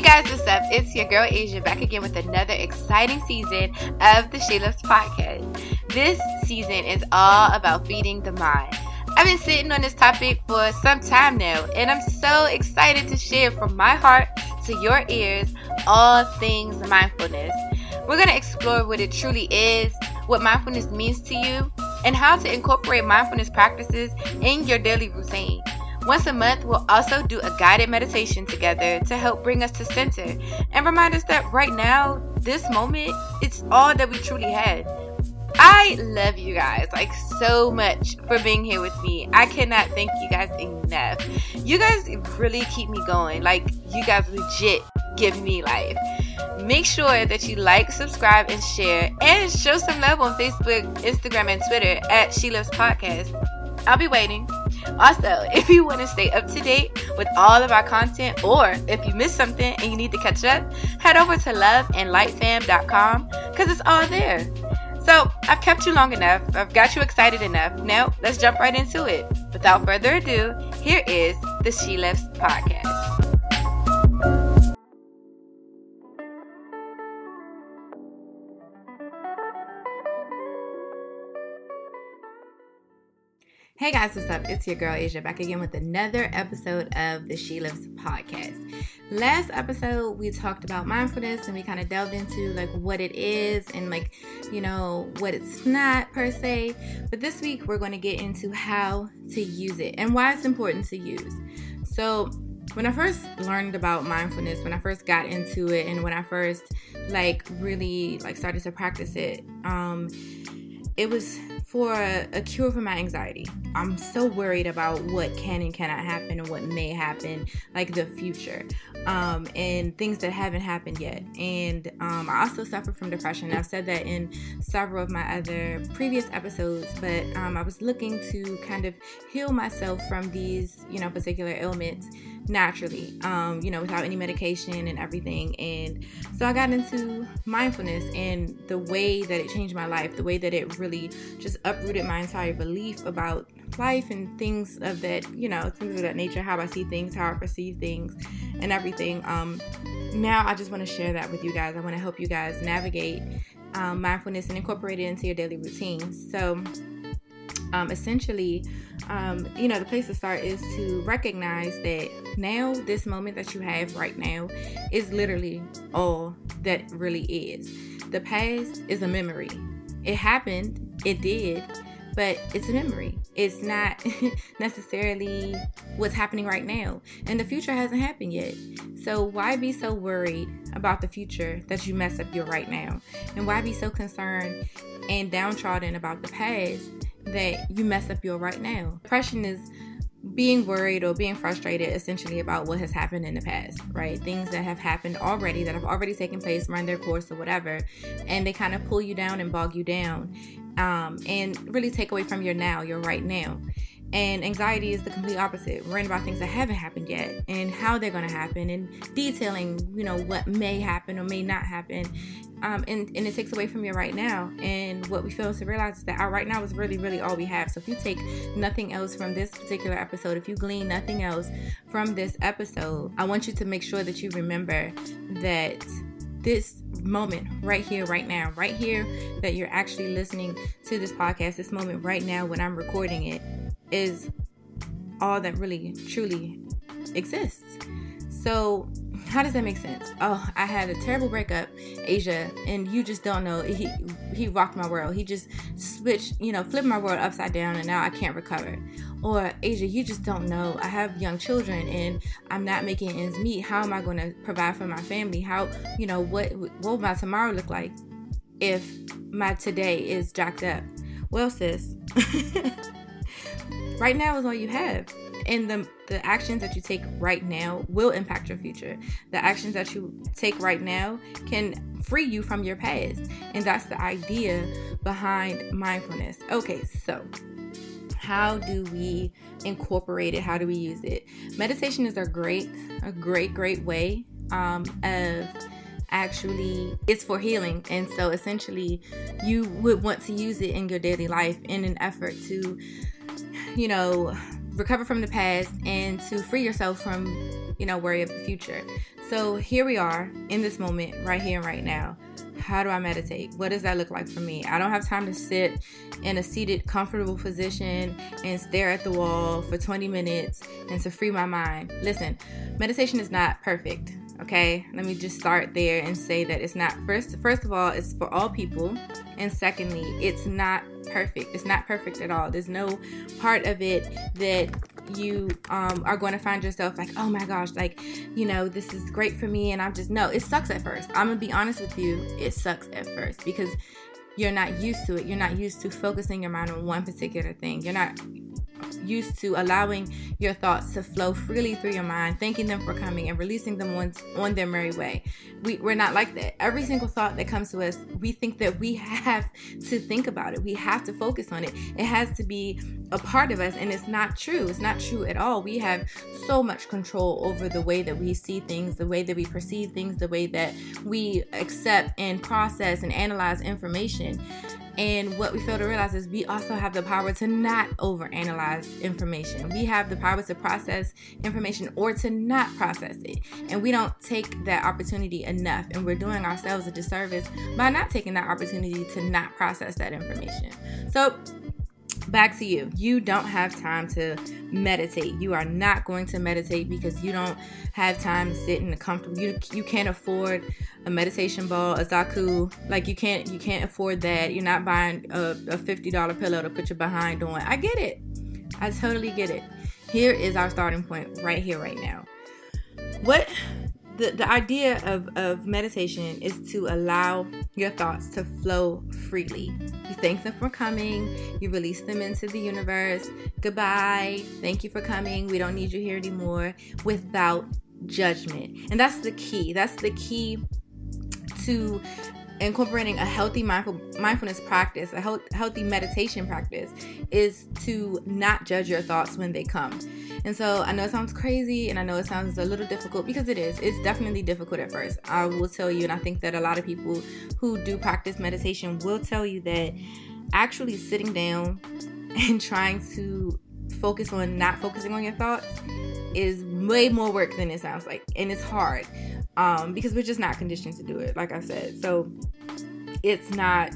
Hey guys, what's up? It's your girl Asia back again with another exciting season of the She Loves podcast. This season is all about feeding the mind. I've been sitting on this topic for some time now, and I'm so excited to share from my heart to your ears all things mindfulness. We're going to explore what it truly is, what mindfulness means to you, and how to incorporate mindfulness practices in your daily routine. Once a month, we'll also do a guided meditation together to help bring us to center and remind us that right now, this moment, it's all that we truly had. I love you guys like so much for being here with me. I cannot thank you guys enough. You guys really keep me going. Like, you guys legit give me life. Make sure that you like, subscribe, and share, and show some love on Facebook, Instagram, and Twitter at She Loves Podcast. I'll be waiting. Also, if you want to stay up to date with all of our content, or if you missed something and you need to catch up, head over to loveandlightfam.com because it's all there. So, I've kept you long enough. I've got you excited enough. Now, let's jump right into it. Without further ado, here is the She Loves podcast. Hey guys, what's up? It's your girl Asia back again with another episode of the She Lives podcast. Last episode, we talked about mindfulness and we kind of delved into like what it is and like, you know, what it's not per se. But this week, we're going to get into how to use it and why it's important to use. So, when I first learned about mindfulness, when I first got into it, and when I first like really like started to practice it, um, it was for a, cure for my anxiety. I'm so worried about what can and cannot happen and what may happen, like the future, um, and things that haven't happened yet. And um, I also suffer from depression. I've said that in several of my other previous episodes, but um, I was looking to kind of heal myself from these, you know, particular ailments naturally, um, you know, without any medication and everything. And so I got into mindfulness and the way that it changed my life, the way that it really just uprooted my entire belief about life and things of that, you know, things of that nature, how I see things, how I perceive things, and everything. Um, now I just want to share that with you guys. I want to help you guys navigate um, mindfulness and incorporate it into your daily routine. So, um, essentially, um, you know, the place to start is to recognize that now, this moment that you have right now, is literally all that really is. The past is a memory. It happened, it did, but it's a memory. It's not necessarily what's happening right now. And the future hasn't happened yet. So why be so worried about the future that you mess up your right now? And why be so concerned and downtrodden about the past that you mess up your right now. Depression is being worried or being frustrated essentially about what has happened in the past, right? Things that have happened already, that have already taken place, run their course or whatever, and they kind of pull you down and bog you down um, and really take away from your now, your right now. And anxiety is the complete opposite. Worrying about things that haven't happened yet and how they're going to happen and detailing, you know, what may happen or may not happen. Um, and, and it takes away from your right now. And what we fail to realize is that our right now is really, really all we have. So if you take nothing else from this particular episode, if you glean nothing else from this episode, I want you to make sure that you remember that this moment right here, right now, right here, that you're actually listening to this podcast, this moment right now when I'm recording it, is all that really truly exists. So, how does that make sense? Oh, I had a terrible breakup, Asia, and you just don't know. He he rocked my world. He just switched, you know, flipped my world upside down, and now I can't recover. Or Asia, you just don't know. I have young children, and I'm not making ends meet. How am I going to provide for my family? How, you know, what what will my tomorrow look like if my today is jacked up? Well, sis. right now is all you have. And the the actions that you take right now will impact your future. The actions that you take right now can free you from your past. And that's the idea behind mindfulness. Okay so how do we incorporate it? How do we use it? Meditation is a great a great great way um, of actually it's for healing. And so essentially you would want to use it in your daily life in an effort to you know recover from the past and to free yourself from you know worry of the future So here we are in this moment, right here and right now. How do I meditate? What does that look like for me? I don't have time to sit in a seated, comfortable position and stare at the wall for 20 minutes and to free my mind. Listen, meditation is not perfect. Okay, let me just start there and say that it's not first. First of all, it's for all people, and secondly, it's not perfect. It's not perfect at all. There's no part of it that you um, are going to find yourself like, oh my gosh, like, you know, this is great for me. And I'm just, no, it sucks at first. I'm going to be honest with you. It sucks at first because you're not used to it. You're not used to focusing your mind on one particular thing. You're not used to allowing your thoughts to flow freely through your mind, thanking them for coming and releasing them on, on their merry way. We, we're not like that. Every single thought that comes to us, we think that we have to think about it. We have to focus on it. It has to be a part of us, and it's not true. It's not true at all. We have so much control over the way that we see things, the way that we perceive things, the way that we accept and process and analyze information. And what we fail to realize is we also have the power to not overanalyze information. We have the power to process information or to not process it. And we don't take that opportunity enough. And we're doing ourselves a disservice by not taking that opportunity to not process that information. So, back to you. You don't have time to meditate. You are not going to meditate because you don't have time to sit in a comfortable. You you can't afford a meditation ball, a zafu. Like you can't you can't afford that. You're not buying a, a fifty dollar pillow to put your behind on. I get it. I totally get it. Here is our starting point right here, right now. What the, the idea of, of meditation is to allow your thoughts to flow freely. You thank them for coming, you release them into the universe. Goodbye. Thank you for coming. We don't need you here anymore without judgment. And that's the key. That's the key to incorporating a healthy mindful, mindfulness practice, a health, healthy meditation practice, is to not judge your thoughts when they come. And so I know it sounds crazy and I know it sounds a little difficult because it is. It's definitely difficult at first. I will tell you, and I think that a lot of people who do practice meditation will tell you that actually sitting down and trying to focus on not focusing on your thoughts is way more work than it sounds like. And it's hard um, because we're just not conditioned to do it, like I said. So it's not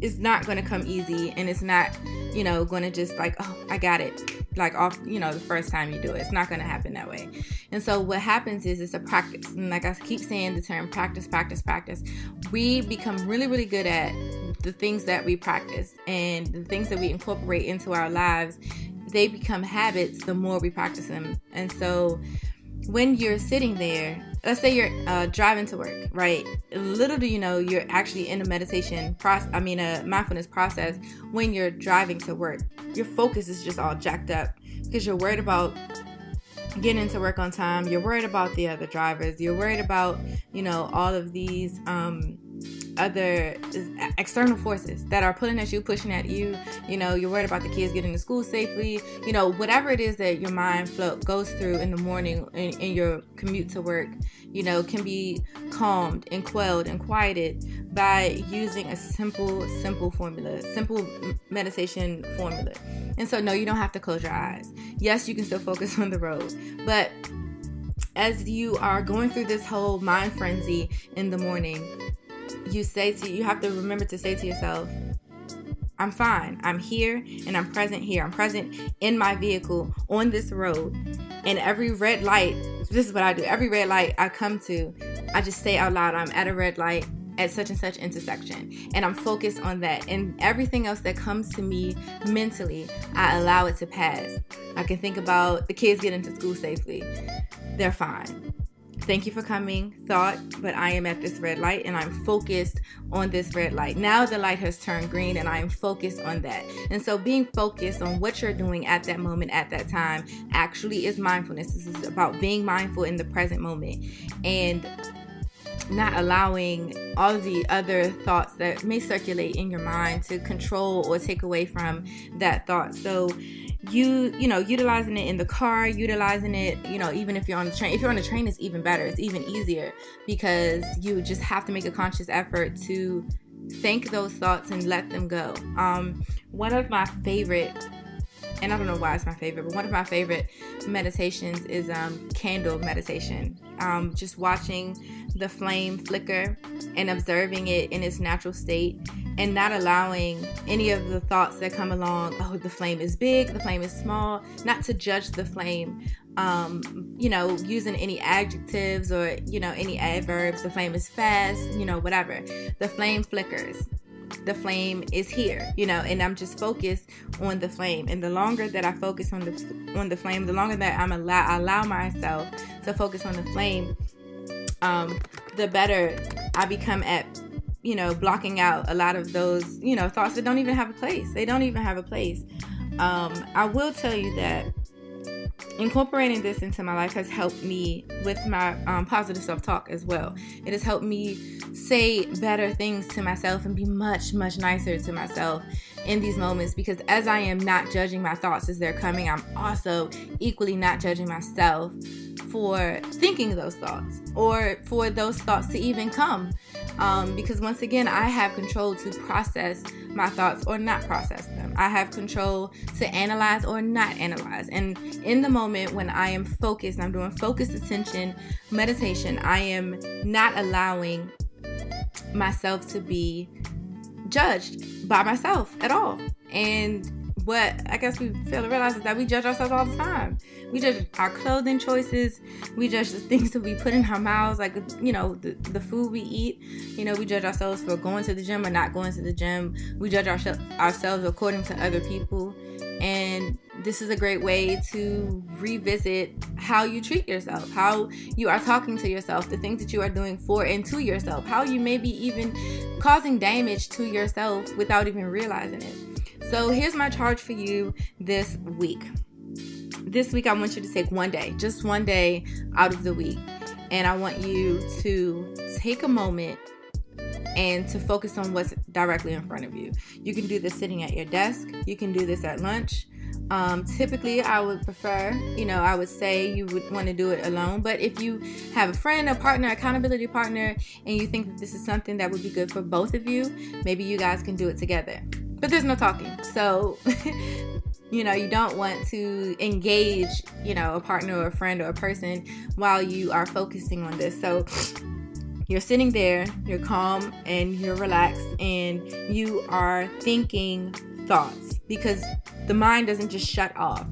it's not going to come easy and it's not you know going to just like oh i got it. Like off you know the first time you do it. It's not going to happen that way. And so what happens is it's a practice. And like i keep saying the term practice practice practice. We become really really good at the things that we practice and the things that we incorporate into our lives they become habits the more we practice them. And so when you're sitting there let's say you're uh, driving to work, right? Little do you know you're actually in a meditation process. I mean, a mindfulness process when you're driving to work. Your focus is just all jacked up because you're worried about getting into work on time. You're worried about the other drivers. You're worried about, you know, all of these um, other external forces that are pulling at you, pushing at you. You know, you're worried about the kids getting to school safely. You know, whatever it is that your mind flow goes through in the morning in, in your commute to work, you know, can be calmed and quelled and quieted by using a simple, simple formula, simple meditation formula. And so, no, you don't have to close your eyes. Yes, you can still focus on the road, but as you are going through this whole mind frenzy in the morning, you say to you have to remember to say to yourself i'm fine. I'm here and i'm present here. I'm present in my vehicle on this road. And every red light this is what i do. Every red light i come to i just say out loud i'm at a red light at such and such intersection. And i'm focused on that. And everything else that comes to me mentally i allow it to pass. I can think about the kids getting to school safely. They're fine Thank you for coming, thought, but I am at this red light and I'm focused on this red light. Now the light has turned green and I am focused on that. And so being focused on what you're doing at that moment, at that time, actually is mindfulness. This is about being mindful in the present moment and not allowing all the other thoughts that may circulate in your mind to control or take away from that thought. So you you know utilizing it in the car utilizing it you know even if you're on the train if you're on the train it's even better it's even easier because you just have to make a conscious effort to think those thoughts and let them go. Um one of my favorite and I don't know why it's my favorite, but one of my favorite meditations is um, candle meditation. Um, just watching the flame flicker and observing it in its natural state and not allowing any of the thoughts that come along oh the flame is big the flame is small not to judge the flame um, you know, using any adjectives or, you know, any adverbs. The flame is fast, you know, whatever. The flame flickers. The flame is here, you know, and I'm just focused on the flame. And the longer that I focus on the on the flame, the longer that I'm allow allow myself to focus on the flame, um, the better I become at you know blocking out a lot of those you know thoughts that don't even have a place. They don't even have a place. Um, I will tell you that incorporating this into my life has helped me with my um, positive self talk as well. It has helped me say better things to myself and be much, much nicer to myself in these moments because as I am not judging my thoughts as they're coming, I'm also equally not judging myself for thinking those thoughts or for those thoughts to even come. Um, because once again, I have control to process my thoughts or not process them. I have control to analyze or not analyze. And in the moment when I am focused, I'm doing focused attention meditation, I am not allowing myself to be judged by myself at all. And what I guess we fail to realize is that we judge ourselves all the time. We judge our clothing choices. We judge the things that we put in our mouths, like you know the, the food we eat. You know, we judge ourselves for going to the gym or not going to the gym. We judge our, ourselves according to other people, and this is a great way to revisit how you treat yourself, how you are talking to yourself, the things that you are doing for and to yourself, how you may be even causing damage to yourself without even realizing it. So here's my charge for you this week. This week, I want you to take one day, just one day out of the week. And I want you to take a moment and to focus on what's directly in front of you. You can do this sitting at your desk, you can do this at lunch. Um, typically, I would prefer, you know, I would say you would want to do it alone. But if you have a friend, a partner, accountability partner, and you think that this is something that would be good for both of you, maybe you guys can do it together but there's no talking. So, you know, you don't want to engage, you know, a partner or a friend or a person while you are focusing on this. So, you're sitting there, you're calm and you're relaxed, and you are thinking thoughts because the mind doesn't just shut off.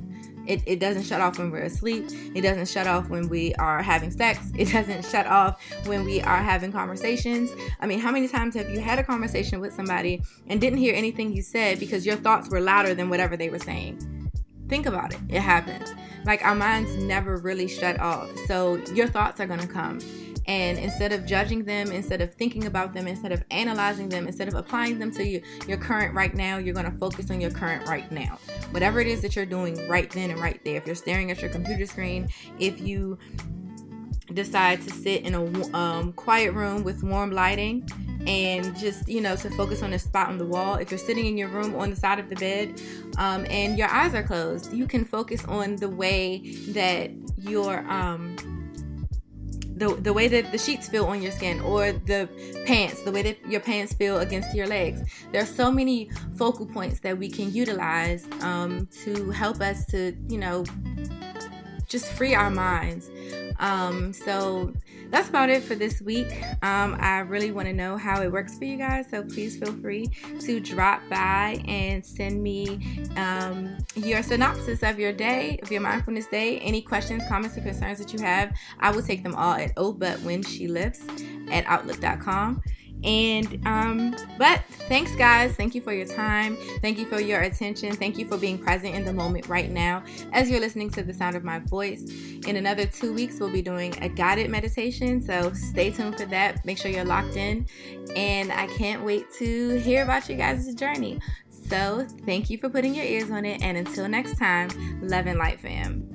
It, it doesn't shut off when we're asleep. It doesn't shut off when we are having sex. It doesn't shut off when we are having conversations. I mean, how many times have you had a conversation with somebody and didn't hear anything you said because your thoughts were louder than whatever they were saying? Think about it. It happens. Like our minds never really shut off. So your thoughts are going to come. And instead of judging them, instead of thinking about them, instead of analyzing them, instead of applying them to you, your current right now, you're going to focus on your current right now. Whatever it is that you're doing right then and right there. If you're staring at your computer screen, if you decide to sit in a um, quiet room with warm lighting and just you know to focus on a spot on the wall if you're sitting in your room on the side of the bed um, and your eyes are closed you can focus on the way that your um, the, the way that the sheets feel on your skin or the pants, the way that your pants feel against your legs. There are so many focal points that we can utilize um, to help us to, you know, just free our minds. Um, so that's about it for this week. Um, I really want to know how it works for you guys, so please feel free to drop by and send me um, your synopsis of your day, of your mindfulness day. Any questions, comments, or concerns that you have, I will take them all at oh but when she lifts at outlook.com. And um, but thanks guys. Thank you for your time. Thank you for your attention. Thank you for being present in the moment right now as you're listening to the sound of my voice. In another two weeks, we'll be doing a guided meditation. So stay tuned for that. Make sure you're locked in. And I can't wait to hear about you guys' journey. So thank you for putting your ears on it. And until next time, love and light fam.